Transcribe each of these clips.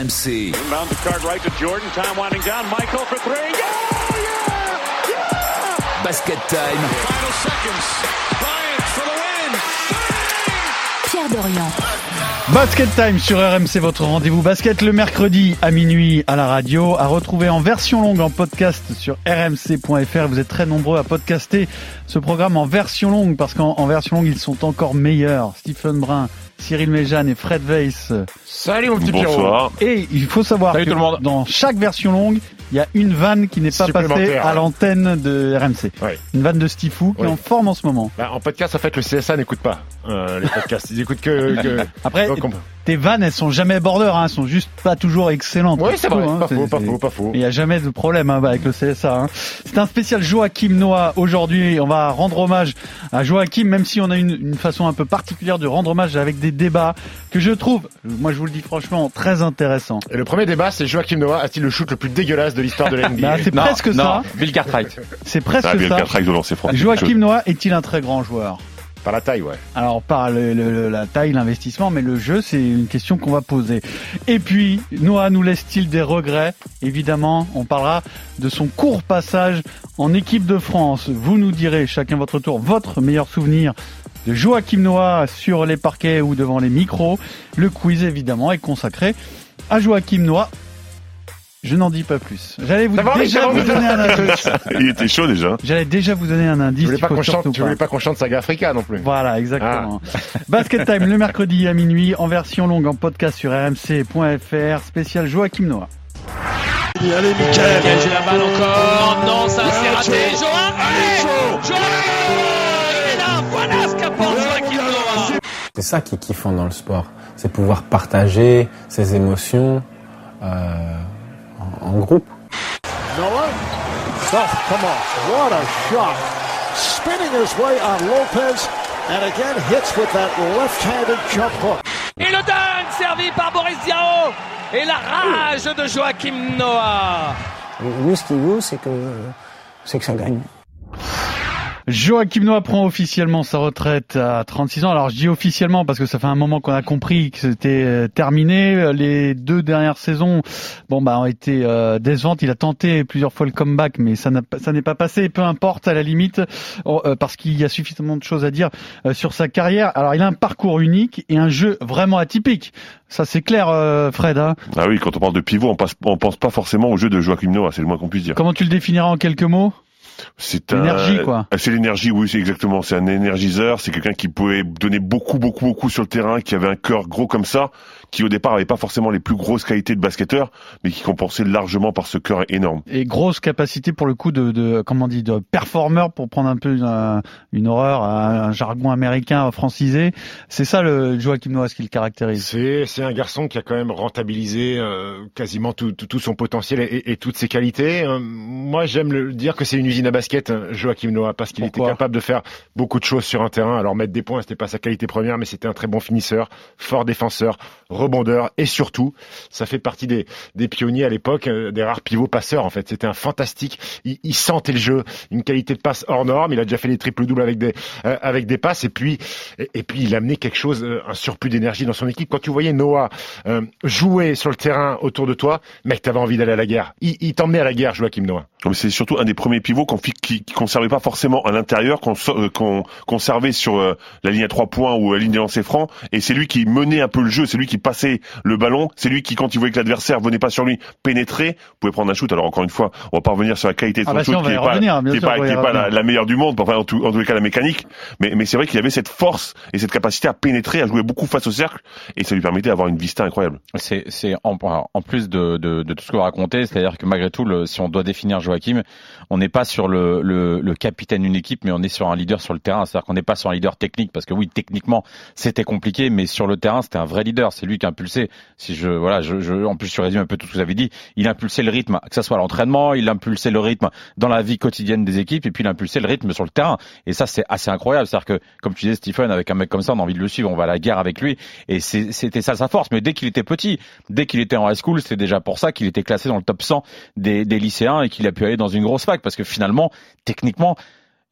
RMC. Basket time. Pierre Dorian. Basket Time sur RMC, votre rendez-vous basket le mercredi à minuit à la radio, à retrouver en version longue en podcast sur rmc.fr. Vous êtes très nombreux à podcaster ce programme en version longue parce qu'en version longue ils sont encore meilleurs. Stephen Brun, Cyril Méjeanne et Fred Weiss. Salut mon petit Bonsoir. Et il faut savoir Salut que tout le monde. dans chaque version longue, il y a une vanne qui n'est pas passée à l'antenne de RMC. Ouais. Une vanne de Stifou qui est en forme en ce moment. Bah, en podcast, en fait, le CSA n'écoute pas euh, les podcasts. Ils écoutent que. que... Après, Donc, on- tes vannes, elles sont jamais border, hein, elles sont juste pas toujours excellentes. Oui, c'est vrai. Hein, pas faux, pas faux, pas faux. Il n'y a jamais de problème hein, avec le CSA. hein. C'est un spécial Joachim Noah aujourd'hui. On va rendre hommage à Joachim, même si on a une, une façon un peu particulière de rendre hommage avec des débats que je trouve, moi je vous le dis franchement, très intéressants. Et le premier débat, c'est Joachim Noah a-t-il le shoot le plus dégueulasse de l'histoire de la NBA Bah, c'est presque ça. Bill Cartwright. C'est presque Ah, ça. le Cartrack de lancer. Joachim Noah est-il un très grand joueur? Par la taille, ouais. Alors par la taille, l'investissement, mais le jeu, c'est une question qu'on va poser. Et puis, Noah nous laisse-t-il des regrets? Évidemment, on parlera de son court passage en équipe de France. Vous nous direz chacun votre tour votre meilleur souvenir de Joachim Noah sur les parquets ou devant les micros. Le quiz, évidemment, est consacré à Joachim Noah. Je n'en dis pas plus. J'allais vous va, déjà vous donner un indice. Il était chaud déjà. J'allais déjà vous donner un Tu indice. voulais il pas qu'on chante, tu pas. voulais pas qu'on chante Saga Africa non plus. Voilà, exactement. Basket Time le mercredi à minuit en version longue en podcast sur rmc.fr spécial Joachim Noah. Allez, Mickaël. J'ai la balle encore. Non, ça c'est raté. Joachim Allez Joachim Il est là. Voilà ce qu'apporte Joachim Noah. C'est ça qui est kiffant dans le sport, c'est pouvoir partager ses émotions euh, en, en groupe. Noah? Oh, come on. What a shot. Spinning his way on Lopez. And again hits with that left-handed jump hook. Et le dunk servi par Boris Diaw. Et la rage de Joachim Noah. Lui, ce qu'il veut, c'est que, c'est que ça gagne. Joachim Noah prend officiellement sa retraite à 36 ans. Alors je dis officiellement parce que ça fait un moment qu'on a compris que c'était euh, terminé. Les deux dernières saisons, bon bah ont été euh, décevantes. Il a tenté plusieurs fois le comeback, mais ça n'a pas- ça n'est pas passé. Peu importe à la limite, euh, parce qu'il y a suffisamment de choses à dire euh, sur sa carrière. Alors il a un parcours unique et un jeu vraiment atypique. Ça c'est clair, euh, Fred. Hein Ah oui, quand on parle de pivot, on, passe, on pense pas forcément au jeu de Joachim Noah, c'est le moins qu'on puisse dire. Comment tu le définiras en quelques mots? C'est un- L'énergie, quoi. Ah, C'est l'énergie, oui, c'est exactement. C'est un énergiseur. C'est quelqu'un qui pouvait donner beaucoup, beaucoup, beaucoup sur le terrain, qui avait un cœur gros comme ça, qui au départ avait pas forcément les plus grosses qualités de basketteur, mais qui compensait largement par ce cœur énorme. et grosse capacité pour le coup de, de comment on dit de performeur pour prendre un peu une, une horreur un, un jargon américain francisé c'est ça le Joachim Noah ce qui le caractérise C'est c'est un garçon qui a quand même rentabilisé euh, quasiment tout, tout, tout son potentiel et, et toutes ses qualités. Euh, moi, j'aime le dire que c'est une usine à basket, hein, Joachim Noah, parce qu'il était capable de faire beaucoup de choses sur un terrain. Alors mettre des points, c'était pas sa qualité première, mais c'était un très bon finisseur, fort défenseur, rebondeur et surtout, ça fait partie des, des pionniers à l'époque, euh, des rares pivots passeurs. En fait, c'était un fantastique. Il, il sentait le jeu, une qualité de passe hors norme. Il a déjà fait des triples doubles avec des euh, avec des passes et puis et, et puis il a amené quelque chose, euh, un surplus d'énergie dans son équipe. Quand tu voyais Noah euh, jouer sur le terrain autour de toi, mec, t'avais envie d'aller à la guerre. Il, il t'emmenait à la guerre, Joachim Noah. C'est surtout un des premiers pivots qu'on qui, qui conservait pas forcément à l'intérieur, qu'on euh, qu'on conservait sur euh, la ligne à trois points ou la ligne des lancers francs. Et c'est lui qui menait un peu le jeu, c'est lui qui passait le ballon, c'est lui qui, quand il voyait que l'adversaire venait pas sur lui, pénétrait, pouvait prendre un shoot. Alors encore une fois, on va pas revenir sur la qualité de Ah son bah si, shoot, on va qui est pas, revenir, bien qui est sûr, pas, qui est pas la, la meilleure du monde, enfin en, tout, en tous les cas la mécanique. Mais, mais c'est vrai qu'il avait cette force et cette capacité à pénétrer, à jouer beaucoup face au cercle, et ça lui permettait d'avoir une vista incroyable. C'est, c'est en, en plus de, de, de tout ce que vous racontez, c'est-à-dire que malgré tout, le, si on doit définir Joachim, on n'est pas sur le, capitaine d'une équipe, mais on est sur un leader sur le terrain. C'est-à-dire qu'on n'est pas sur un leader technique, parce que oui, techniquement, c'était compliqué, mais sur le terrain, c'était un vrai leader. C'est lui qui impulsait. Si je, voilà, je, je, en plus, je résume un peu tout ce que vous avez dit. Il impulsait le rythme, que ce soit l'entraînement, il impulsait le rythme dans la vie quotidienne des équipes, et puis il impulsait le rythme sur le terrain. Et ça, c'est assez incroyable. C'est-à-dire que, comme tu disais, Stephen, avec un mec comme ça, on a envie de le suivre, on va à la guerre avec lui. Et c'est- c'était ça sa force. Mais dès qu'il était petit, dès qu'il était en high school, c'était déjà pour ça qu'il était classé dans le top 100 des, des lycéens et qu'il a pu aller dans une grosse fac. Parce que finalement, techniquement,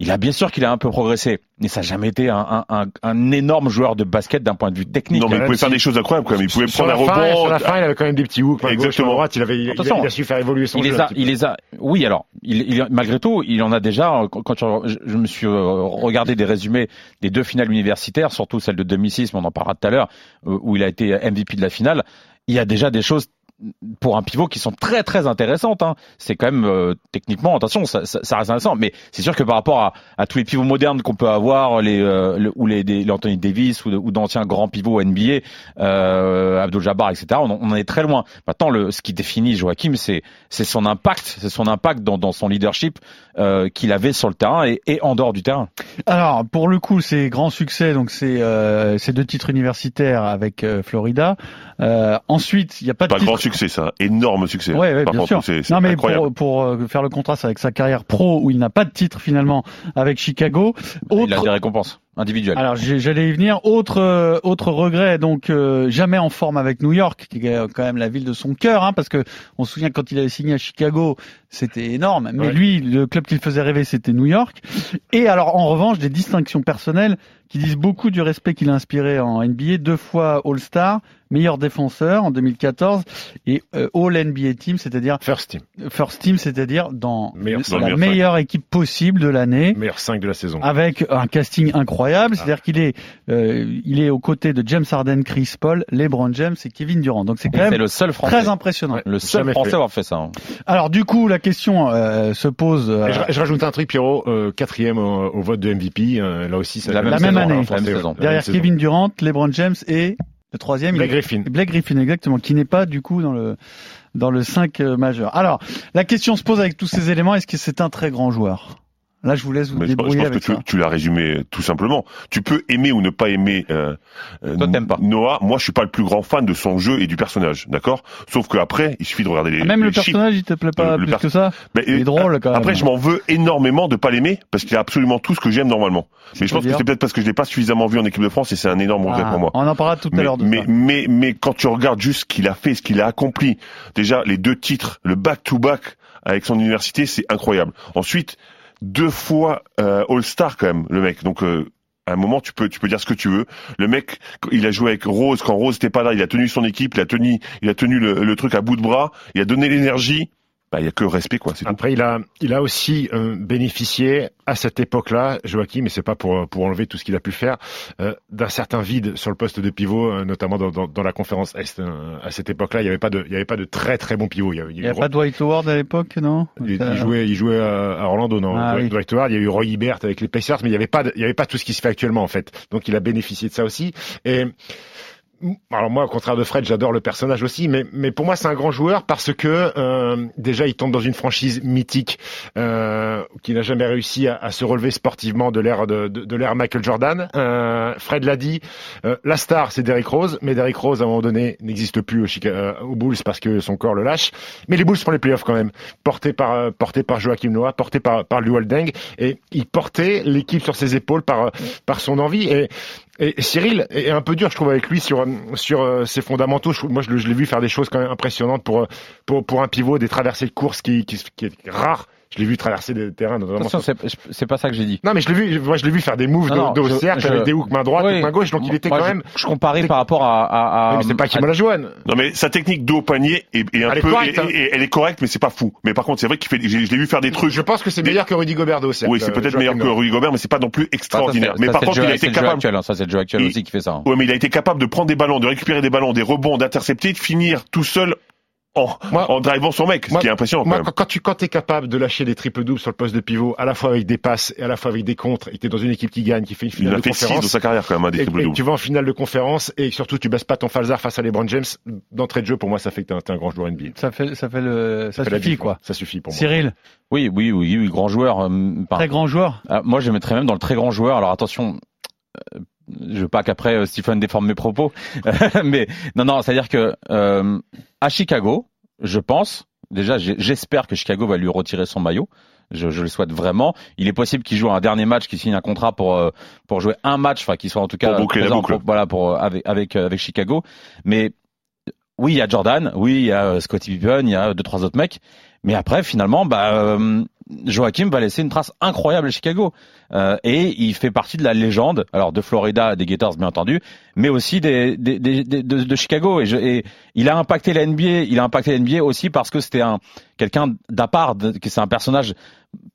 Il a bien sûr qu'il a un peu progressé, mais ça n'a jamais été un, un, un, un énorme joueur de basket d'un point de vue technique. Non, mais il pouvait faire des choses incroyables quand même. Il pouvait Sur prendre un fin, rebond. sur la fin, il avait quand même des petits hooks. gauche, Exactement. droite, il avait, il, il a, Attention. il a su faire évoluer son il jeu. les a, il les a. Oui, alors, il, il- malgré tout, il en a déjà. Quand, je me suis euh, regardé des résumés des deux finales universitaires, surtout celle de 2006, mais on en parlera tout à l'heure, euh, où il a été MVP de la finale. Il y a déjà des choses pour un pivot qui sont très très intéressantes. Hein. C'est quand même euh, techniquement, attention, ça, ça, ça reste intéressant. Mais c'est sûr que par rapport à, à tous les pivots modernes qu'on peut avoir, les euh, le- ou les, les Anthony Davis ou, ou d'anciens grands pivots NBA, euh, Abdul Jabbar, etc. On, en- on en est très loin. Maintenant, le, ce qui définit Joachim, c'est c'est son impact, c'est son impact dans, dans son leadership euh, qu'il avait sur le terrain et, et en dehors du terrain. Alors, pour le coup, c'est grand succès. Donc, c'est euh, ces deux titres universitaires avec euh, Florida. Euh, ensuite, il n'y a pas de Pas titre. Succès, ça. Énorme succès. Ouais, ouais, Par bien contre, sûr. c'est c'est Non, mais pour, pour euh, faire le contraste avec sa carrière pro où il n'a pas de titre finalement avec Chicago. Il a Autre, des récompenses individuelles. alors j'allais y venir. Autre euh, autre regret, donc euh, jamais en forme avec New York, qui est quand même la ville de son cœur, hein, parce que on se souvient quand il avait signé à Chicago, c'était énorme. Mais Ouais. lui, le club qu'il faisait rêver, c'était New York. Et alors en revanche, des distinctions personnelles qui disent beaucoup du respect qu'il a inspiré en NBA. Deux fois All-Star, meilleur défenseur en 2014 et euh, All NBA Team, c'est-à-dire First team. First Team, c'est-à-dire dans, Meilleur- dans le la meilleur meilleure équipe possible de l'année Meilleur 5 de la saison. avec un casting incroyable, c'est-à-dire qu'il est euh, il est aux côtés de James Harden, Chris Paul, LeBron James et Kevin Durant. Donc c'est quand même le seul français. très impressionnant. Ouais. Le seul français fait. à avoir fait ça. hein. Alors du coup, la question euh, se pose euh, je, je rajoute un truc, Pierrot, euh, quatrième au, au vote de MVP. euh, là aussi, c'est La même saison, en année. français, La même saison. La derrière même saison. Kevin Durant, LeBron James et le troisième, il Blake est- Griffin. Blake Griffin exactement, qui n'est pas du coup dans le dans le 5 euh, majeur. Alors, la question se pose avec tous ces éléments, est-ce que c'est un très grand joueur? Là, je vous laisse vous Mais je, pense- je débrouiller pense que avec tu, ça. tu l'as résumé tout simplement. Tu peux aimer ou ne pas aimer euh, euh, Toi, t'aimes pas. Noah. Moi, je suis pas le plus grand fan de son jeu et du personnage, d'accord? Sauf qu'après, il suffit de regarder les, Ah, Même les le chiffres. personnage, il te plaît pas Le- plus que ça? Mais, Il est euh, drôle quand même. Après, je m'en veux énormément de pas l'aimer parce qu'il a absolument tout ce que j'aime normalement. Mais je pense que c'est peut-être parce que je l'ai pas suffisamment vu en équipe de France et c'est un énorme regret Ah, pour moi. On en parlera tout à l'heure mais, mais, mais quand tu regardes juste ce qu'il a fait, ce qu'il a accompli, déjà les deux titres, le back-to-back avec son université, c'est incroyable. Ensuite, deux fois euh, All-Star quand même, le mec. Donc euh, à un moment, tu peux, tu peux dire ce que tu veux. Le mec, il a joué avec Rose quand Rose n'était pas là. Il a tenu son équipe, il a tenu, il a tenu le, le truc à bout de bras. Il a donné l'énergie. Bah, il y a que respect, quoi. C'est tout. Après, il a, il a aussi euh, bénéficié à cette époque-là, Joachim, mais c'est pas pour pour enlever tout ce qu'il a pu faire, euh, d'un certain vide sur le poste de pivot, euh, notamment dans, dans, dans la conférence Est. euh, à cette époque-là, il y avait pas de, il y avait pas de très très bons pivots. Il y avait, Il n'y a pas Dwight Howard à l'époque, non? Il, il jouait, il jouait à à Orlando, non Ah, Dwight, oui. Dwight Howard, il y a eu Roy Hibbert avec les Pacers, mais il y avait pas, de- il y avait pas tout ce qui se fait actuellement en fait. Donc il a bénéficié de ça aussi. Et alors moi, au contraire de Fred, j'adore le personnage aussi, mais mais pour moi c'est un grand joueur parce que euh, déjà il tombe dans une franchise mythique euh, qui n'a jamais réussi à, à se relever sportivement de l'ère de, de, de l'ère Michael Jordan. Euh, Fred l'a dit, euh, la star c'est Derrick Rose, mais Derrick Rose à un moment donné n'existe plus au euh, aux Bulls parce que son corps le lâche. Mais les Bulls font les playoffs quand même, portés par euh, portés par Joachim Noah, portés par par Luol Deng, et il portait l'équipe sur ses épaules par par son envie et et Cyril est un peu dur, je trouve, avec lui sur sur euh, ses fondamentaux. Moi, je, l'ai vu faire des choses quand même impressionnantes pour euh, pour pour un pivot, des traversées de course qui qui, qui est rare. Je l'ai vu traverser des terrains. Notamment Attention, sur- c'est c'est pas ça que j'ai dit. Non, mais je l'ai vu. Moi, je l'ai vu faire des moves Non, de, de je- cercle je- avec des hooks main droite, Oui. main gauche. Donc, il était quand je- même. Je comparais par rapport à. à, à Oui, mais c'est pas Kim à- Olajuwon. Non mais sa technique dos au panier est, est un Elle est peu, correcte, hein. est- elle est correcte, mais c'est pas fou. Mais par contre, c'est vrai qu'il fait, je l'ai vu faire des trucs. Je pense que c'est meilleur que Rudy Gobert de au cercle. Oui, c'est euh, peut-être meilleur que. Rudy Gobert, mais c'est pas non plus extraordinaire. mais par contre, il a été c'est le jeu capable. actuel, hein, ça c'est le jeu actuel aussi qui fait ça. hein. Ouais, mais il a été capable de prendre des ballons, de récupérer des ballons, des rebonds, d'intercepter, de finir tout seul en, Moi- en drivant son mec, ce moi- qui est impressionnant quand Moi, même. quand, tu quand es capable de lâcher des triples doubles sur le poste de pivot, à la fois avec des passes et à la fois avec des contres, et t'es dans une équipe qui gagne, qui fait une Il finale a de fait 6 conférence, dans sa carrière quand même, hein, des et, triple et doubles. tu vas en finale de conférence et surtout tu baisses pas ton falzar face à LeBron James d'entrée de jeu pour moi ça fait que t'es un, un grand joueur NBA. Ça fait, ça fait le, ça fait la suffit quoi. Ça suffit pour moi. Cyril, Oui, oui, oui, oui, grand joueur. euh, très grand joueur. Ah, moi, je mettrais même dans le très grand joueur. Alors attention, euh, je veux pas qu'après euh, Stephen déforme mes propos, mais non, non, c'est-à-dire que euh, à Chicago, je pense déjà, j'espère que Chicago va lui retirer son maillot. Je, je le souhaite vraiment. Il est possible qu'il joue un dernier match, qu'il signe un contrat pour euh, pour jouer un match, enfin qu'il soit en tout cas Pour boucler la présent boucle. pour- voilà pour euh, avec avec avec Chicago. Mais oui, il y a Jordan, oui, il y a Scottie Pippen, il y a deux trois autres mecs, Mais après, finalement, bah, euh, Joachim va laisser une trace incroyable à Chicago. Euh, et il fait partie de la légende, alors de Florida, des Gators bien entendu, mais aussi des, des, des- des- de, de Chicago. Et, je- et il a impacté la NBA. Il a impacté la NBA aussi parce que c'était un quelqu'un d'à part, que c'est un personnage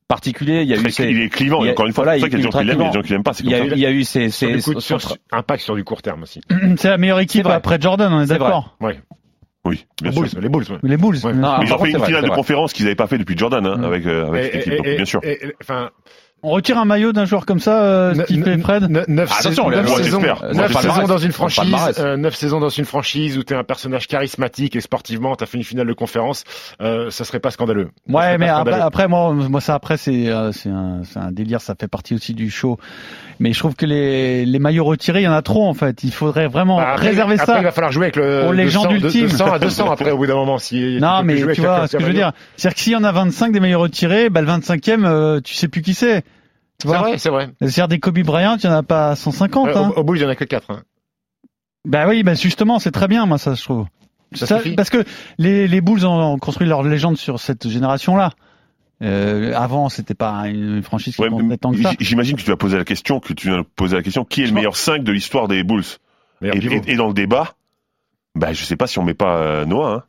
particulier. Il y a eu ses- il est clivant, il y a- encore une fois, voilà, c'est pour ça qu'il y a des gens qui l'aiment, il y a des gens qui l'aiment pas, Il y a, il y a eu ses, Sur ses, coup, sur- impact sur du court terme aussi. C'est la meilleure équipe après Jordan, on est C'est vrai. d'accord. Ouais. Oui, bien Les sûr. Bulls, les Bulls. ouais. Les Bulls. Ouais. bien Non, sûr. Mais ils ont par fait une finale vrai, de conférence qu'ils n'avaient pas fait depuis Jordan, hein, Mm. avec, euh, avec cette Et- équipe, et- donc, et- bien sûr. et- et- Enfin, On retire un maillot d'un joueur comme ça, euh, ce qu'il fait Fred. 9 Ah, les saisons. Euh, dans une franchise, palmarès. euh, neuf saisons dans une franchise où tu es un personnage charismatique et sportivement, tu as fait une finale de conférence, euh, ça serait pas scandaleux. Ouais, mais après, moi, moi ça après c'est euh, c'est un, c'est un délire, ça fait partie aussi du show. Mais je trouve que les, les maillots retirés, il y en a trop en fait. Il faudrait vraiment Bah, réserver après, ça. il va falloir jouer avec le aux de légendes 100, de- ultimes. de 100 à 200 après au bout d'un moment. Si Non, mais tu vois ce que je veux dire. C'est-à-dire que s'il y en a 25 des maillots retirés, bah, le 25e, euh, tu sais plus qui c'est. C'est vrai, c'est vrai. C'est-à-dire des Kobe Bryant, il y en a pas 150. Euh, hein. au, au bout, il y en a que 4. Hein. Bah oui, bah justement, c'est très bien, moi, ça, je trouve. Ça parce que les, les Bulls ont, ont construit leur légende sur cette génération-là. Euh, avant, c'était pas une franchise qui Ouais, comptait tant que ça. j- J'imagine que tu vas poser la question, que tu de poser la question, qui est le meilleur 5 de l'histoire des Bulls? Et dans le débat, bah, je sais pas si on met pas euh, Noah. Hein.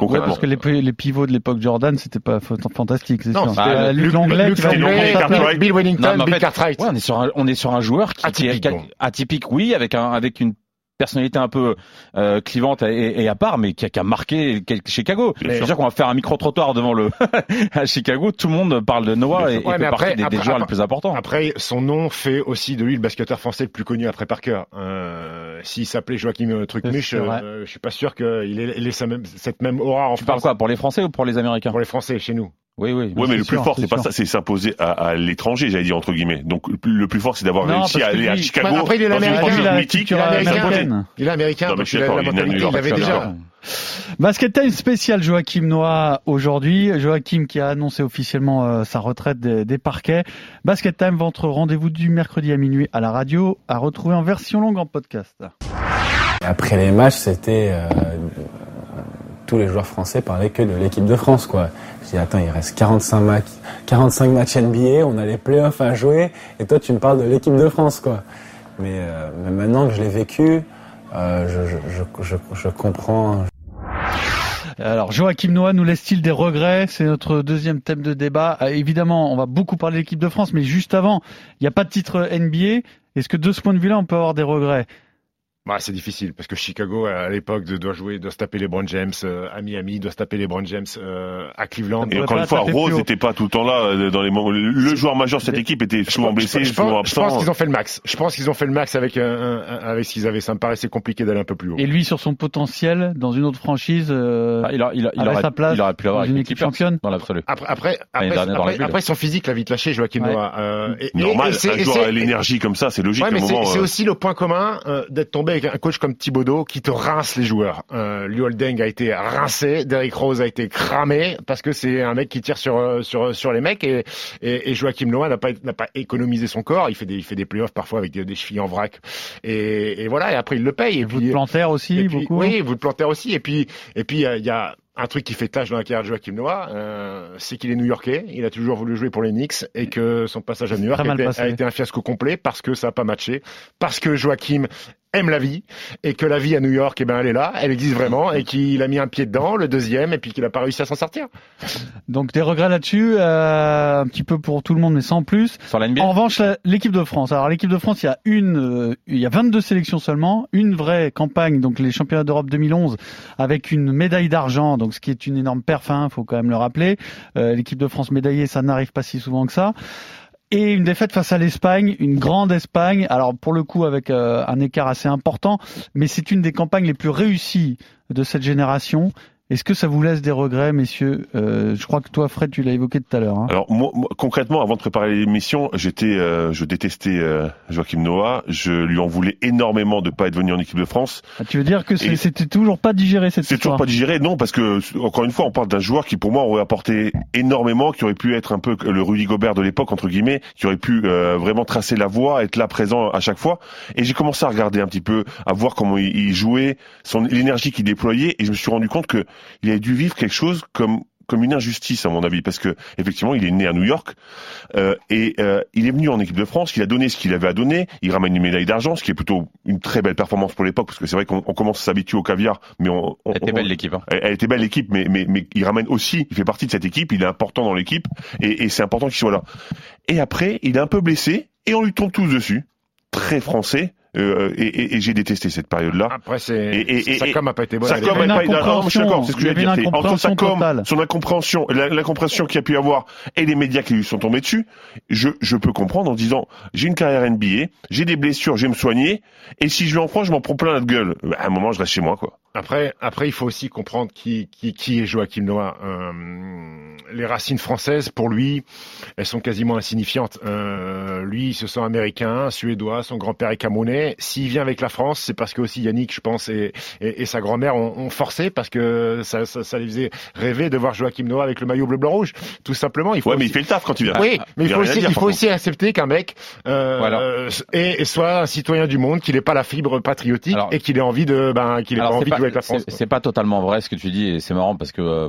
Euh, ouais, parce que les, les pivots de l'époque Jordan, c'était pas fa- fantastique, c'est Non, sûr. c'était Euh, Luke- Luc Langlais Langlais. Bill, Wellington, Bill fait, Cartwright. Ouais, on est sur un, on est sur un joueur qui, Atypique, qui est- bon. atypique, oui, avec un, avec une personnalité un peu euh, clivante et, et à part, mais qui a, qui a marqué Chicago. Bien Je veux sûr. dire qu'on va faire un micro trottoir devant le à Chicago, tout le monde parle de Noah et, fait partie après- des, joueurs après- les plus importants. Après, son nom fait aussi de lui le basketteur français le plus connu après Parker. Euh, S'il s'appelait Joachim euh, Trucmuche, euh, je suis pas sûr qu'il ait, il ait sa même, cette même aura en Tu parles quoi pour les Français ou pour les Américains? Pour les Français chez nous. Oui, oui. Ouais, mais le plus sûr, fort, c'est pas sûr. ça, c'est s'imposer à, à l'étranger, j'allais dire entre guillemets. Donc le plus, fort, c'est d'avoir réussi à aller à Chicago Bah, après, il est l'Américain, mythique. il américaine. américain. Il est américain, Non, mais je d'accord, la il est né à mentalité, New York, il avait je suis déjà. Basket Time spécial Joachim Noah aujourd'hui. Joachim qui a annoncé officiellement euh, sa retraite des, des parquets. Basket Time, votre rendez-vous du mercredi à minuit à la radio, à retrouver en version longue en podcast. Après les matchs, c'était euh, tous les joueurs français parlaient que de l'équipe de France, quoi. Je dis attends, il reste 45 matchs, 45 matchs NBA, on a les playoffs à jouer, et toi tu me parles de l'équipe de France, quoi. Mais, euh, maintenant que je l'ai vécu, euh, je, je, comprends, Alors, Joachim Noah nous laisse-t-il des regrets? C'est notre deuxième thème de débat. Euh, évidemment, on va beaucoup parler de l'équipe de France, mais juste avant, il n'y a pas de titre NBA. Est-ce que de ce point de vue-là, on peut avoir des regrets? Bah, c'est difficile parce que Chicago à l'époque de- doit jouer, doit se taper les Brown James euh, à Miami, doit se taper les Brown James euh, à Cleveland. Et encore une fois, Rose n'était pas tout le temps là euh, dans les moments. Le joueur majeur de cette équipe était souvent Je- blessé, je, souvent pense, je pense absent. qu'ils ont fait le max. Je pense qu'ils ont fait le max avec un, avec ce qu'ils avaient. Ça me paraissait compliqué d'aller un peu plus haut. Et lui, sur son potentiel, dans une autre franchise, euh, Ah, il, a- il, a- il aurait, sa place il aurait pu l'avoir dans une équipe championne dans l'absolu. Après, après, après, après, après, son physique l'a vite lâché, Joachim Ouais. Noah. Euh, et- Normal, et c'est- un joueur à l'énergie comme ça, c'est logique. Ouais, c'est euh, aussi le point commun euh, d'être tombé avec un coach comme Thibodeau qui te rince les joueurs. Euh, Liu Holding a été rincé, Derrick Rose a été cramé parce que c'est un mec qui tire sur euh, sur sur les mecs et et, et Joachim Noah n'a pas n'a pas économisé son corps. Il fait des il fait des playoffs parfois avec des, des chevilles en vrac et, et voilà et après il le paye. Et Vous puis, Planter aussi, et puis- beaucoup. Oui, vous de Planter aussi. Et puis, et puis, euh, il y a un truc qui fait tâche dans la carrière de Joachim Noah, euh, c'est qu'il est new-yorkais. Il a toujours voulu jouer pour les Knicks et que son passage à New York a été, a été un fiasco complet parce que ça n'a pas matché, parce que Joachim aime la vie et que la vie à New York, eh ben, elle est là, elle existe vraiment et qu'il a mis un pied dedans, le deuxième, et puis qu'il a pas réussi à s'en sortir. Donc des regrets là-dessus, euh, un petit peu pour tout le monde, mais sans plus. Sur la NBA En revanche, l'équipe de France. Alors l'équipe de France, il y a une, euh, il y a 22 sélections seulement, une vraie campagne, donc les championnats d'Europe 2011, avec une médaille d'argent, donc ce qui est une énorme perf, hein, faut quand même le rappeler. Euh, l'équipe de France médaillée, ça n'arrive pas si souvent que ça. Et une défaite face à l'Espagne, une grande Espagne. Alors pour le coup avec euh, un écart assez important, mais c'est une des campagnes les plus réussies de cette génération. Est-ce que ça vous laisse des regrets, messieurs? Euh, Je crois que toi, Fred, tu l'as évoqué tout à l'heure. hein. Alors moi, moi, concrètement, avant de préparer l'émission, j'étais, euh, je détestais euh, Joachim Noah. Je lui en voulais énormément de pas être venu en équipe de France. Ah, Tu veux dire que c'était toujours pas digéré cette C'est toujours pas digéré, non, parce que encore une fois, on parle d'un joueur qui, pour moi, aurait apporté énormément, qui aurait pu être un peu le Rudy Gobert de l'époque entre guillemets, qui aurait pu euh, vraiment tracer la voie, être là présent à chaque fois. Et j'ai commencé à regarder un petit peu, à voir comment il, il jouait, son l'énergie qu'il déployait, et je me suis rendu compte que il avait dû vivre quelque chose comme comme une injustice à mon avis, parce que effectivement, il est né à New York euh, et euh, il est venu en équipe de France, il a donné ce qu'il avait à donner, il ramène une médaille d'argent, ce qui est plutôt une très belle performance pour l'époque, parce que c'est vrai qu'on on commence à s'habituer au caviar, mais on, on- Elle était belle l'équipe. Hein. elle, elle était belle l'équipe, mais, mais, mais il ramène aussi, il fait partie de cette équipe, il est important dans l'équipe, et, et c'est important qu'il soit là. Et après, il est un peu blessé, et on lui tombe tous dessus, très français, euh, et, et- et j'ai détesté cette période-là. Après, c'est, Et- et- sa com a pas été bonne. Sa com a pas- non, non, mais je suis d'accord, c'est ce que je veux dire. Entre sa incompréhension com, totale. son incompréhension, la- l'incompréhension qu'il y a pu avoir et les médias qui lui sont tombés dessus, je, je peux comprendre en disant, j'ai une carrière NBA, j'ai des blessures, je vais me soigner, et si je lui en prends, je m'en prends plein la gueule. Bah, À un moment, je reste chez moi, quoi. Après, après, il faut aussi comprendre qui, qui, qui est Joachim Noah. Euh, les racines françaises, pour lui, elles sont quasiment insignifiantes. Euh, lui, il se sent américain, suédois, son grand-père est camerounais. S'il vient avec la France, c'est parce que aussi Yannick, je pense, et, et, et sa grand-mère ont, ont forcé parce que ça, ça, ça les faisait rêver de voir Joachim Noah avec le maillot bleu-blanc-rouge. Tout simplement, il faut Ouais, mais aussi- il fait le taf quand il vient. Oui, mais il faut aussi, dire, il faut aussi accepter qu'un mec euh, Voilà. euh, et, et soit un citoyen du monde, qu'il ait pas la fibre patriotique Alors- et qu'il ait envie de, ben, qu'il ait pas envie de jouer avec la France. c'est- pas totalement vrai ce que tu dis et c'est marrant parce que euh,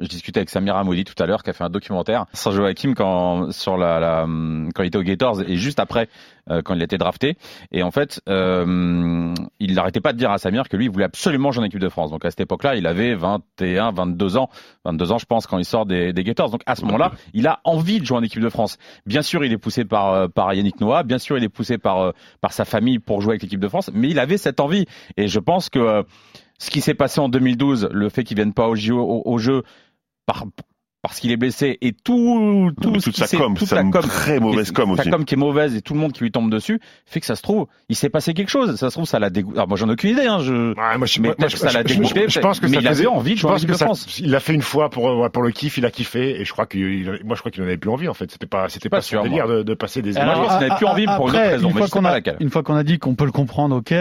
je discutais avec Samir Amoudi tout à l'heure qui a fait un documentaire sur Joachim quand sur la, la quand il était aux Gators et juste après euh, quand il a été drafté. Et en fait euh, il n'arrêtait pas de dire à Samir que lui il voulait absolument jouer en équipe de France. Donc à cette époque-là il avait 21 22 ans 22 ans je pense quand il sort des, des Gators. Donc à ce moment-là il a envie de jouer en équipe de France. Bien sûr il est poussé par par Yannick Noah. Bien sûr il est poussé par par sa famille pour jouer avec l'équipe de France. Mais il avait cette envie. Et je pense que ce qui s'est passé en 2012, le fait qu'il vienne pas au, JO, au, au jeu par, parce qu'il est blessé et tout, tout toute qui sa com, toute sa com, très mauvaise com sa aussi. com qui est mauvaise et tout le monde qui lui tombe dessus fait que ça se trouve, il s'est passé quelque chose. Ça se trouve, ça l'a dégoûté. Alors moi, j'en ai aucune idée. Hein, je... Ouais, moi, je, Mais moi, peut-être je- que ça l'a je- je- dégoûté, Je, pense que mais ça il avait faisait- envie de je jouer en de ça- France. Il l'a fait une fois pour pour le kiff, il a kiffé et je crois qu'il, moi je crois qu'il en avait plus envie en fait. C'était pas, c'était Pas pas, son sûr, délire de, de passer des Alors, images. il n'avait plus envie pour une autre raison, une fois qu'on a dit qu'on peut le comprendre, ok.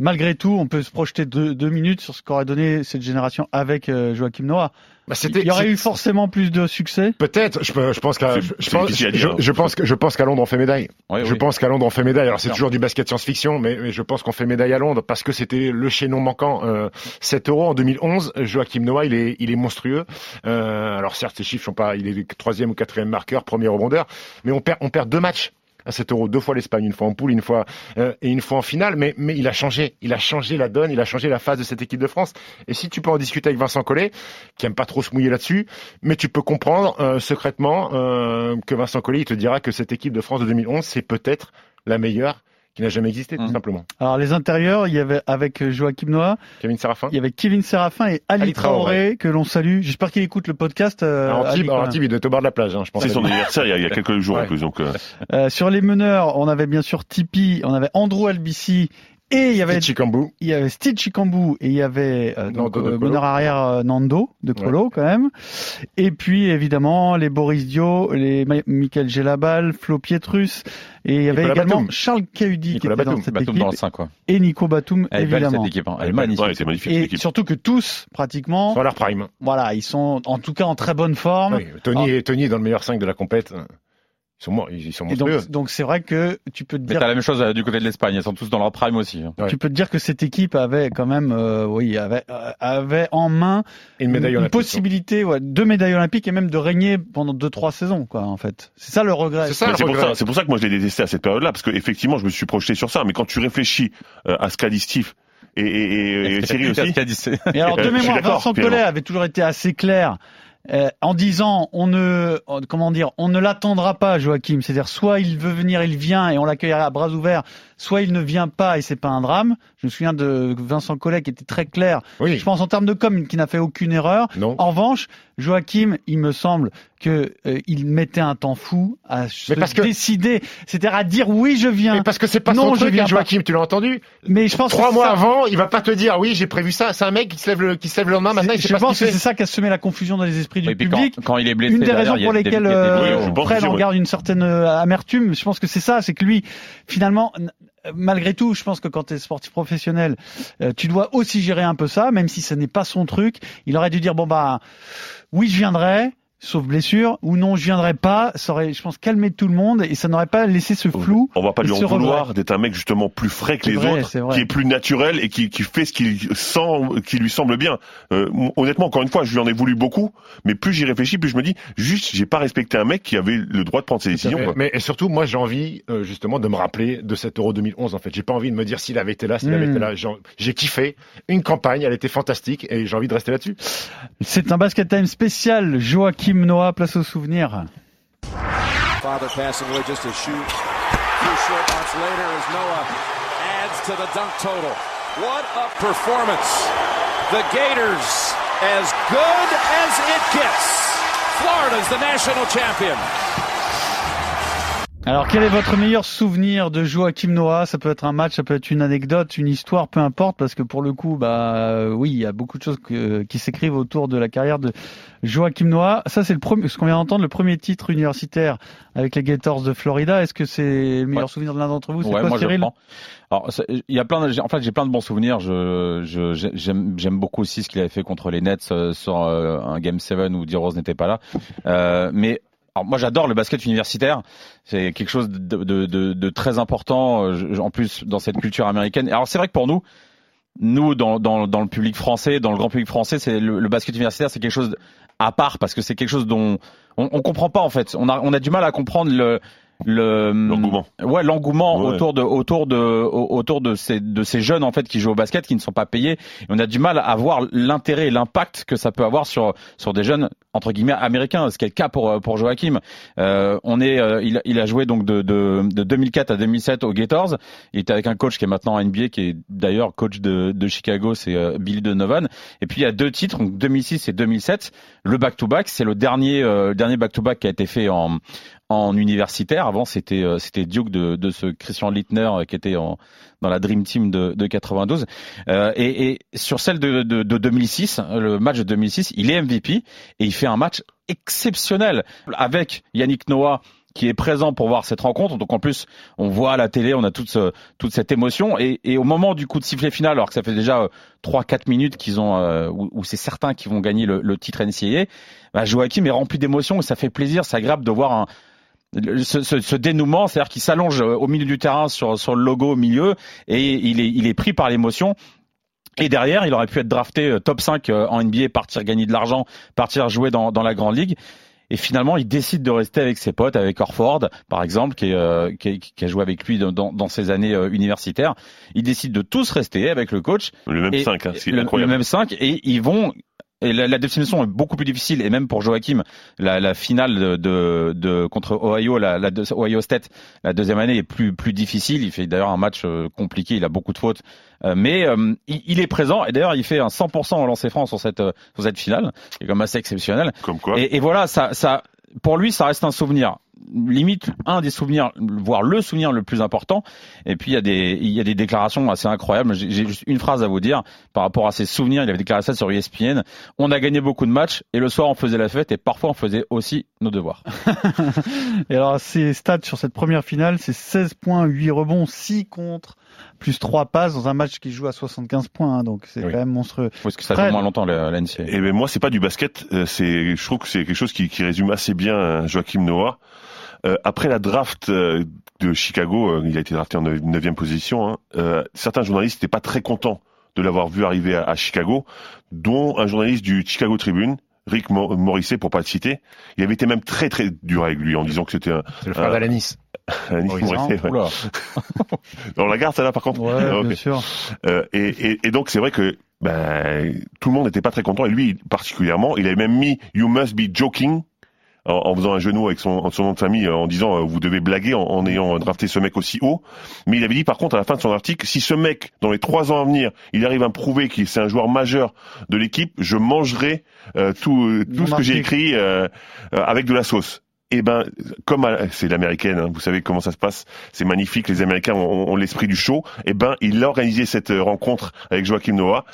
Malgré tout, on peut se projeter deux, deux minutes sur ce qu'aurait donné cette génération avec euh, Joachim Noah. Bah, c'était, Il y aurait eu forcément plus de succès. Peut-être, je, pense qu'à, C'est- je, je c'est pense, difficile à je, dire. je pense que, je pense qu'à Londres on fait médaille. Oui, je oui. pense qu'à Londres on fait médaille. Alors c'est toujours du basket science-fiction, mais, mais je pense qu'on fait médaille à Londres parce que c'était le chaînon manquant. Euh, 7 euros en 2011. Joachim Noah, il est, il est monstrueux. Euh, alors certes, ses chiffres sont pas, il est troisième ou quatrième marqueur, premier rebondeur, mais on perd, on perd deux matchs à 7 euros, deux fois l'Espagne, une fois en poule, une fois euh, et une fois en finale. Mais, mais il a changé, il a changé la donne, il a changé la phase de cette équipe de France. Et si tu peux en discuter avec Vincent Collet, qui aime pas trop se mouiller là-dessus, mais tu peux comprendre euh, secrètement euh, que Vincent Collet il te dira que cette équipe de France de 2011 c'est peut-être la meilleure qui n'a jamais existé tout Mhm. simplement. Alors les intérieurs, il y avait avec Joachim Noah, Kevin Serafin. il y avait Kevin Séraphin et Ali, Ali Traoré. Traoré, que l'on salue. J'espère qu'il écoute le podcast. euh, Alors, Ali, Antibes, il doit être au bord de la plage, hein, je pense. C'est son anniversaire il y a, il y a quelques jours en plus, donc euh, Euh, sur les meneurs, on avait bien sûr Tipeee, on avait Andrew Albici et il y avait Chikambu. il y avait Steve Chikambu et il y avait euh, donc, Nando de euh, meneur arrière euh, Nando de Colo quand même. Et puis évidemment les Boris Dio, les Ma- Michael Gelabal, Flo Pietrus et il y avait Nicolas également Batum. Charles Cahudi Nicolas qui était dans Batum. cette Batum équipe dans le 5 quoi. et Nico Batum Elle évidemment. cette équipe. hein. Elle est Elle magnifique. ouais, c'est magnifique cette Et équipe. surtout que tous pratiquement, Sur leur prime. voilà, ils sont en tout cas en très bonne forme. Oui, Tony, est, Tony est dans le meilleur 5 de la compète. Ils sont, ils sont monstrueux. donc donc c'est vrai que tu peux te Mais dire t'as la même chose euh, du côté de l'Espagne. Ils sont tous dans leur prime aussi. hein. Ouais. tu peux te dire que cette équipe avait quand même euh, oui avait euh, avait en main Et une médaille possibilité ouais, deux médailles olympiques et même de régner pendant deux trois saisons quoi en fait c'est ça le regret C'est ça, Mais le c'est pour ça, c'est pour ça que moi je l'ai détesté à cette période-là, parce que effectivement je me suis projeté sur ça. Mais quand tu réfléchis euh, à ce qu'a dit Steve et, et, et, et ce aussi, qu'a dit, c'est- mais alors de mémoire Vincent. Collet avait toujours été assez clair euh, en disant on ne comment dire on ne l'attendra pas Joachim. C'est-à-dire soit il veut venir il vient et on l'accueillera à bras ouverts soit il ne vient pas et c'est pas un drame je me souviens de Vincent Collet qui était très clair Oui. je pense en termes de com qui n'a fait aucune erreur Non. En revanche, Joachim, il me semble que euh, il mettait un temps fou à se parce que- décider, c'est-à-dire à dire oui, je viens. Mais parce que c'est pas Non, son je truc, viens hein, Joachim, tu l'as entendu? Mais je pense Trois mois ça. avant, il va pas te dire oui, j'ai prévu ça. C'est un mec qui se lève le, qui se lève le lendemain. Sait je pas pense ce que c'est ça qui a semé la confusion dans les esprits du Oui, puis quand, public. quand il est blessé, Une des raisons pour lesquelles euh, je Fred en garde une certaine euh, amertume, je pense que c'est ça, c'est que lui, finalement, malgré tout, je pense que quand tu es sportif professionnel, euh, tu dois aussi gérer un peu ça, même si ce n'est pas son truc. Il aurait dû dire bon bah oui, je viendrai. Sauf blessure, ou non, je viendrai pas, ça aurait, je pense, calmé tout le monde et ça n'aurait pas laissé ce flou. On va pas lui en vouloir d'être un mec justement plus frais que les vrai, autres, qui est plus naturel et qui, qui fait ce qu'il sent, qui lui semble bien. Euh, honnêtement, encore une fois, je lui en ai voulu beaucoup, mais plus j'y réfléchis, plus je me dis, juste, j'ai pas respecté un mec qui avait le droit de prendre ses décisions. Mais, quoi. mais- et surtout, moi, j'ai envie euh, justement de me rappeler de cet Euro 2011. En fait, j'ai pas envie de me dire s'il avait été là, s'il avait Mm. été là. J'ai- J'ai kiffé une campagne, elle était fantastique, et j'ai envie de rester là-dessus. C'est un basket time spécial. Joachim Noah, place au souvenir. Father passing away just a shoot. Few short months later as Noah adds to the dunk total. What a performance. The Gators as good as it gets. Florida's the national champion. Alors, quel est votre meilleur souvenir de Joachim Noah? Ça peut être un match, ça peut être une anecdote, une histoire, peu importe, parce que pour le coup, bah euh, oui, il y a beaucoup de choses que- qui s'écrivent autour de la carrière de Joachim Noah. Ça, c'est le premier, ce qu'on vient d'entendre, le premier titre universitaire avec les Gators de Florida. Est-ce que c'est le meilleur Ouais. souvenir de l'un d'entre vous? C'est Ouais, quoi, moi Cyril? Alors, il y a plein de, j'ai- en fait, j'ai plein de bons souvenirs. Je, je, j'ai- j'aime, j'aime beaucoup aussi ce qu'il avait fait contre les Nets euh, sur euh, un Game 7 où D-Rose n'était pas là. Euh, mais alors moi j'adore le basket universitaire. C'est quelque chose de, de, de, de très important. euh, en plus dans cette culture américaine. Alors c'est vrai que pour nous, nous dans, dans, dans le public français, dans le grand public français, c'est le, le basket universitaire, c'est quelque chose à part parce que c'est quelque chose dont on, on comprend pas en fait. On a, on a du mal à comprendre le le L'engouement. Ouais, l'engouement Ouais. autour de autour de au- autour de ces de ces jeunes en fait qui jouent au basket qui ne sont pas payés. Et on a du mal à voir l'intérêt et l'impact que ça peut avoir sur sur des jeunes entre guillemets américains, ce qui est le cas pour pour Joachim. Euh, on est euh, il, a- il a joué donc de, de de 2004 à 2007 aux Gators. Il était avec un coach qui est maintenant en NBA qui est d'ailleurs coach de de Chicago, c'est euh, Billy Donovan. Et puis il y a deux titres, donc 2006 et 2007. Le back to back, c'est le dernier euh, le dernier back to back qui a été fait en en universitaire. Avant, c'était euh, c'était Duke de, de ce Christian Littner euh, qui était en, dans la Dream Team de, de 92. Euh, et, et sur celle de, de, de 2006, le match de 2006, il est MVP et il fait un match exceptionnel avec Yannick Noah qui est présent pour voir cette rencontre. Donc en plus, on voit à la télé, on a toute, ce- toute cette émotion. Et, et au moment du coup de sifflet final, alors que ça fait déjà euh, 3-4 minutes qu'ils ont, euh, où, où c'est certains qui vont gagner le, le titre NCAA, bah, Joachim est rempli d'émotions et ça fait plaisir, c'est agréable de voir un, ce, ce, ce dénouement, c'est-à-dire qu'il s'allonge euh, au milieu du terrain sur, sur le logo au milieu et il est, il est pris par l'émotion. Et derrière, il aurait pu être drafté euh, top 5 euh, en NBA, partir gagner de l'argent, partir jouer dans, dans la grande ligue. Et finalement, il décide de rester avec ses potes, avec Orford, par exemple, qui, est, euh, qui, est- qui a joué avec lui dans, dans, ses années euh, universitaires. Il décide de tous rester avec le coach Le même et- 5, hein, c'est le, incroyable. le même 5 et ils vont et la, la définition est beaucoup plus difficile et même pour Joachim la, la finale de, de, de- contre Ohio la, la deux- Ohio State la deuxième année est plus plus difficile il fait d'ailleurs un match euh, compliqué il a beaucoup de fautes Euh, mais euh, il, il est présent et d'ailleurs il fait un 100% au lancer franc sur cette euh, sur cette finale qui est quand même assez exceptionnel Comme quoi. et, et voilà, ça, ça, pour lui, ça reste un souvenir. Limite, un des souvenirs, voire le souvenir le plus important. Et puis, il y a des, il y a des déclarations assez incroyables. J'ai juste une phrase à vous dire par rapport à ses souvenirs. Il avait déclaré ça sur ESPN. On a gagné beaucoup de matchs et le soir, on faisait la fête et parfois, on faisait aussi nos devoirs. Et alors, ses stats sur cette première finale, c'est 16 points, 8 rebonds, 6 contre, plus 3 passes dans un match qui joue à 75 points. hein, donc, c'est Oui. quand même monstrueux. Parce que ça Fred. dure moins longtemps, NCAA. Et ben moi, c'est pas du basket. euh, C'est, je trouve que c'est quelque chose qui, qui résume assez bien euh, Joachim Noah. Euh, après la draft euh, de Chicago, euh, il a été drafté en 9 position. Hein, euh, certains journalistes n'étaient pas très contents de l'avoir vu arriver à, à Chicago, dont un journaliste du Chicago Tribune, Rick Mo- Morisset, pour pas le citer. Il avait été même très très dur avec lui en disant que c'était un, C'est le frère d'Alanis. un Rick Morisset, Morisset, ouais. On la garde celle-là par contre. Ouais, Ah, bien sûr. Euh, et, et, et donc c'est vrai que ben, tout le monde n'était pas très content et lui particulièrement. Il avait même mis "You must be joking" en, en faisant un genou avec son, son nom de famille en disant euh, vous devez blaguer en, en ayant drafté ce mec aussi haut. Mais il avait dit par contre à la fin de son article si ce mec dans les trois ans à venir il arrive à me prouver qu'il c'est un joueur majeur de l'équipe, je mangerai euh, tout euh, tout ce que j'ai écrit euh, euh, avec de la sauce. Et ben, comme c'est l'américaine, hein, vous savez comment ça se passe, c'est magnifique. Les Américains ont, l'esprit du show. Et ben, il a organisé cette euh, rencontre avec Joachim Noah.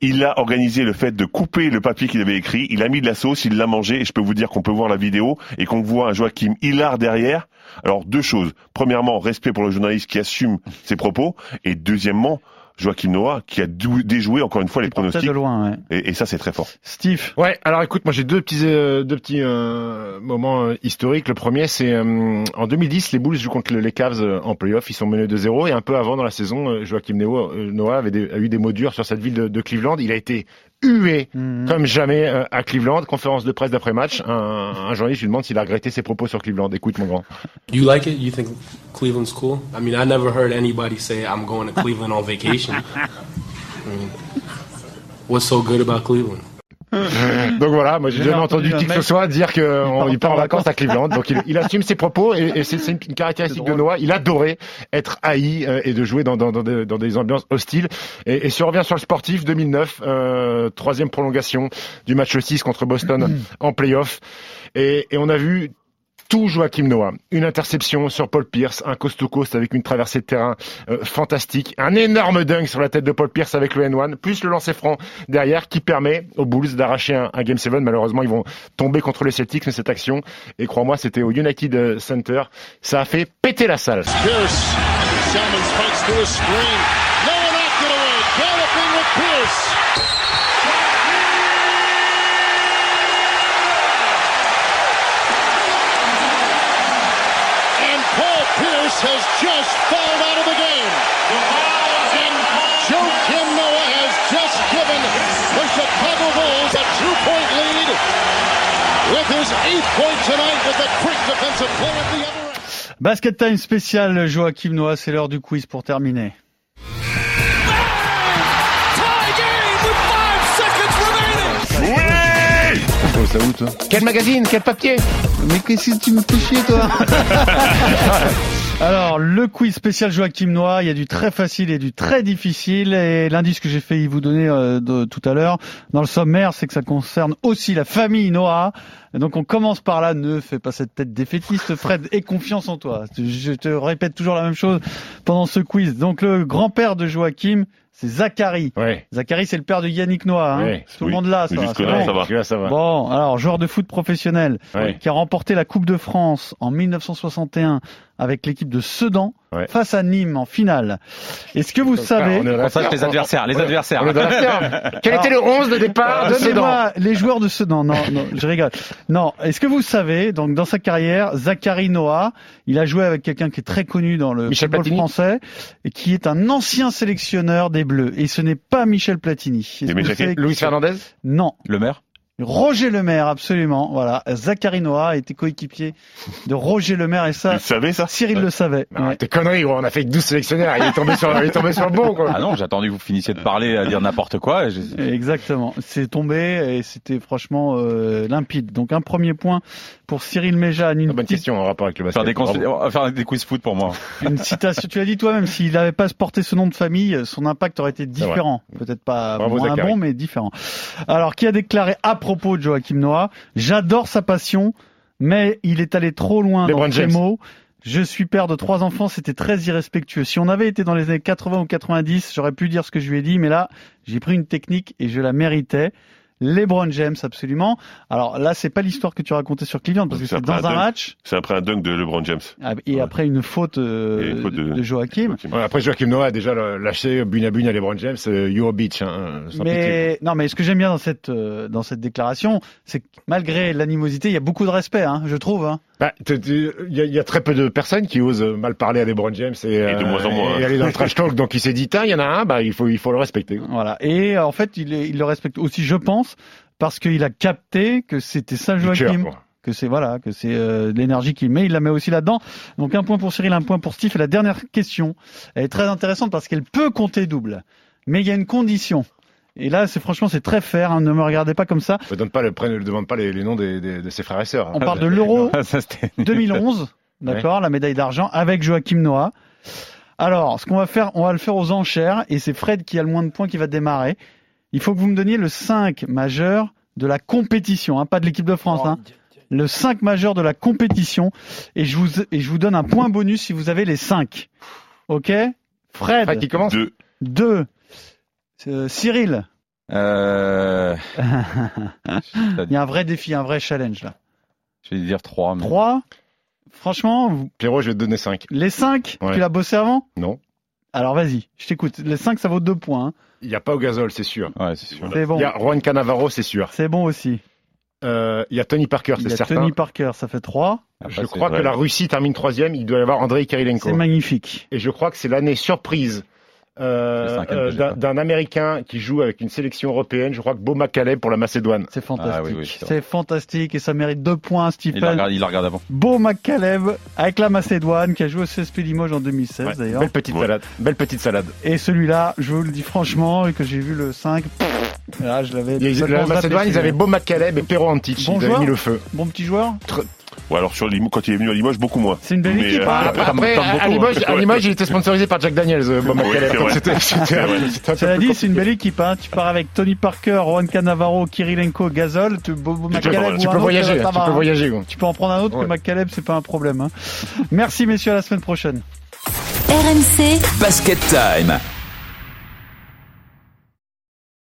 Il a organisé le fait de couper le papier qu'il avait écrit. Il a mis de la sauce, il l'a mangé. Et je peux vous dire qu'on peut voir la vidéo et qu'on voit un Joachim hilar derrière. Alors deux choses. Premièrement, respect pour le journaliste qui assume ses propos. Et deuxièmement, Joachim Noah, qui a déjoué encore une fois les pronostics. de loin, ouais. Et, et ça, c'est très fort. Steve, Ouais, alors écoute, moi j'ai deux petits euh, deux petits euh, moments euh, historiques. Le premier, c'est euh, en 2010, les Bulls jouent contre les Cavs euh, en playoff. Ils sont menés de 0 et un peu avant dans la saison, Joachim Noah, Noah avait des- a eu des mots durs sur cette ville de, de Cleveland. Il a été hué Mhm. comme jamais euh, à Cleveland. Conférence de presse d'après match, un, un journaliste lui demande s'il a regretté ses propos sur Cleveland. Écoute, mon grand. You like it? You think Cleveland's cool? I mean, I never heard anybody say I'm going to Cleveland on vacation. I mean, what's so good about Cleveland? Donc voilà, moi j'ai jamais entendu qui que ce soit dire qu'il part part en vacances à Cleveland. Donc il, il assume ses propos et, et c'est une, caractéristique de. Noah. Il adorait être haï euh, et de jouer dans, dans, dans, des, dans des ambiances hostiles. Et, et si on revient sur le sportif, 2009, euh, troisième prolongation du match 6 contre Boston en playoff. Et, et on a vu tout Joachim Noah. Une interception sur Paul Pierce, un coast-to-coast avec une traversée de terrain euh, fantastique, un énorme dunk sur la tête de Paul Pierce avec le N1, plus le lancer franc derrière qui permet aux Bulls d'arracher un, Game 7. Malheureusement, ils vont tomber contre les Celtics, mais cette action, et crois-moi, c'était au United euh, Center, ça a fait péter la salle. Salmons fights through a screen. No one knocked it away. Galloping with Pierce. And Paul Pierce has just fouled out of the game. And Joe Kim Noah has just given the Chicago Bulls a two-point lead with his eighth point tonight with the quick defensive play at the other end. Basket Time spécial Joachim Noah, c'est l'heure du quiz pour terminer. Quel magazine Quel papier? Mais qu'est-ce que tu me fais chier, toi? Alors, le quiz spécial Joachim Noah, il y a du très facile et du très difficile. Et l'indice que j'ai fait vous donner euh, de- tout à l'heure dans le sommaire, c'est que ça concerne aussi la famille Noah. Et donc on commence par là, ne fais pas cette tête défaitiste, Fred, aie confiance en toi. Je te répète toujours la même chose pendant ce quiz. Donc le grand-père de Joachim, c'est Zachary. Ouais. Zachary, c'est le père de Yannick Noah. Hein. Ouais. Tout Oui. le monde là, ça. Va, ça va. Celui-là, ça va. Bon, alors joueur de foot professionnel Ouais. qui a remporté la Coupe de France en 1961 avec l'équipe de Sedan Ouais. face à Nîmes en finale. Est-ce que vous savez On sache les adversaires, les adversaires. Quel était le 11 de départ de Sedan Donnez-moi les joueurs de Sedan. Non, non, je rigole. Non, est-ce que vous savez, donc dans sa carrière, Zachary Noah, il a joué avec quelqu'un qui est très connu dans le Michel football Platini français et qui est un ancien sélectionneur des Bleus. Et ce n'est pas Michel Platini. Louis Fernandez? Non. Le maire Roger Lemaire, absolument. Voilà. Zachary Noah a été coéquipier de Roger Lemaire et Tu ça, le savais, ça Cyril le savait. Non, Ouais. T'es conneries, gros. on a fait que 12 sélectionnaires. Il est tombé sur, il est tombé sur le bon, quoi. Ah non, j'ai attendu que vous finissiez de parler, à dire n'importe quoi. et Exactement. C'est tombé et c'était franchement euh, limpide. Donc un premier point pour Cyril Méjeanne. Une, Bonne question en rapport avec le Faire basket. des, cons- faire des quiz foot pour moi. une citation. Tu l'as dit toi-même, s'il n'avait pas porté ce nom de famille, son impact aurait été différent. Peut-être pas Bravo, moins Zachary. bon, mais différent. Alors, qui a déclaré à propos de Joachim Noah, j'adore sa passion, mais il est allé trop loin dans ses mots. Je suis père de trois enfants, c'était très irrespectueux. Si on avait été dans les années 80 ou 90, j'aurais pu dire ce que je lui ai dit, mais là, j'ai pris une technique et je la méritais. LeBron James, absolument. Alors là, c'est pas l'histoire que tu racontais sur Cleveland, parce que C'est dans un match C'est après un dunk de LeBron James. ah, et Ouais. après une faute, euh, une faute de, de- Joachim. Ouais, après, Joachim Noah a déjà lâché Bune à Bune à LeBron James, euh, Euro Beach, hein, pitié. Mais non, mais ce que j'aime bien dans cette euh, dans cette déclaration, c'est que malgré l'animosité, il y a beaucoup de respect, hein, je trouve. Hein. Bah, Il y, a- il y a très peu de personnes qui osent mal parler à LeBron James et, euh, de moins en moins, et aller dans le trash talk. Donc il s'est dit, tiens, il y en a un, bah, il faut, il faut le respecter. Voilà. Et euh, en fait, il, est- il le respecte aussi, je pense, parce qu'il a capté que c'était ça Joachim. que c'est voilà, que c'est euh, l'énergie qu'il met, il la met aussi là-dedans. Donc un point pour Cyril, un point pour Steve. Et la dernière question, elle est très intéressante parce qu'elle peut compter double, mais il y a une condition. Et là, c'est franchement, c'est très fair. hein, ne me regardez pas comme ça. Ne donne pas le, prenne- ne demande pas les, les noms des, des- de ses frères et sœurs. hein. On parle de l'euro Ça, c'était- 2011, d'accord, la médaille d'argent avec Joachim Noah. Alors, ce qu'on va faire, on va le faire aux enchères et c'est Fred qui a le moins de points qui va démarrer. Il faut que vous me donniez le 5 majeur de la compétition, hein, pas de l'équipe de France, hein. Le 5 majeur de la compétition et je vous et je vous donne un point bonus si vous avez les 5. OK? Fred Fred qui commence? 2. 2 Euh, Cyril, Euh, il y a un vrai défi, un vrai challenge là. je vais dire 3. Mais... 3 Franchement, vous- Pierrot, je vais te donner 5. les 5, Ouais. tu l'as bossé avant? Non. Alors vas-y, je t'écoute. Les 5, ça vaut 2 points. hein. Il n'y a pas au gazole, c'est sûr. Ouais, c'est sûr. C'est bon. Il y a Juan Canavaro, c'est sûr. C'est bon aussi. Euh, il y a Tony Parker, Il c'est y a certain. Tony Parker, ça fait 3. Je Après, crois que la Russie termine troisième. Il doit y avoir Andrei Kirilenko. C'est magnifique. Et je crois que c'est l'année surprise euh, d'un Américain qui joue avec une sélection européenne. Je crois que Beau Macaleb pour la Macédoine. C'est fantastique. Ah oui, oui, c'est fantastique et ça mérite 2 points, Il la Stephen. regarde, il la regarde avant. Beau McCaleb avec la Macédoine qui a joué au CSP Limoges en 2016 Ouais, d'ailleurs. belle petite Ouais. salade. Belle petite salade. Et celui-là, je vous le dis franchement, et que j'ai vu le 5, là je l'avais. La Macédoine, ils avaient Beau Macaleb et Pero Antic. Bon ils avaient mis le feu. Bon petit joueur Ouais, alors sur Limoges, quand il est venu à Limoges, beaucoup moins. C'est une belle Mais, équipe. euh, hein. Après, comme- comme à, beaucoup, Limoges, hein. à Limoges, il était sponsorisé par Jack Daniels, euh, Oui, c'était- Cela dit, c'est une belle équipe. Hein. Tu pars avec Tony Parker, Juan Canavaro, Kirilenko, Gazol. Tu, Tu McCaleb tu peux voyager, tu peux hein. voyager. gros. Tu peux en prendre un autre Ouais. que McCaleb, c'est pas un problème. hein. Merci messieurs, à la semaine prochaine. RMC Basket Time.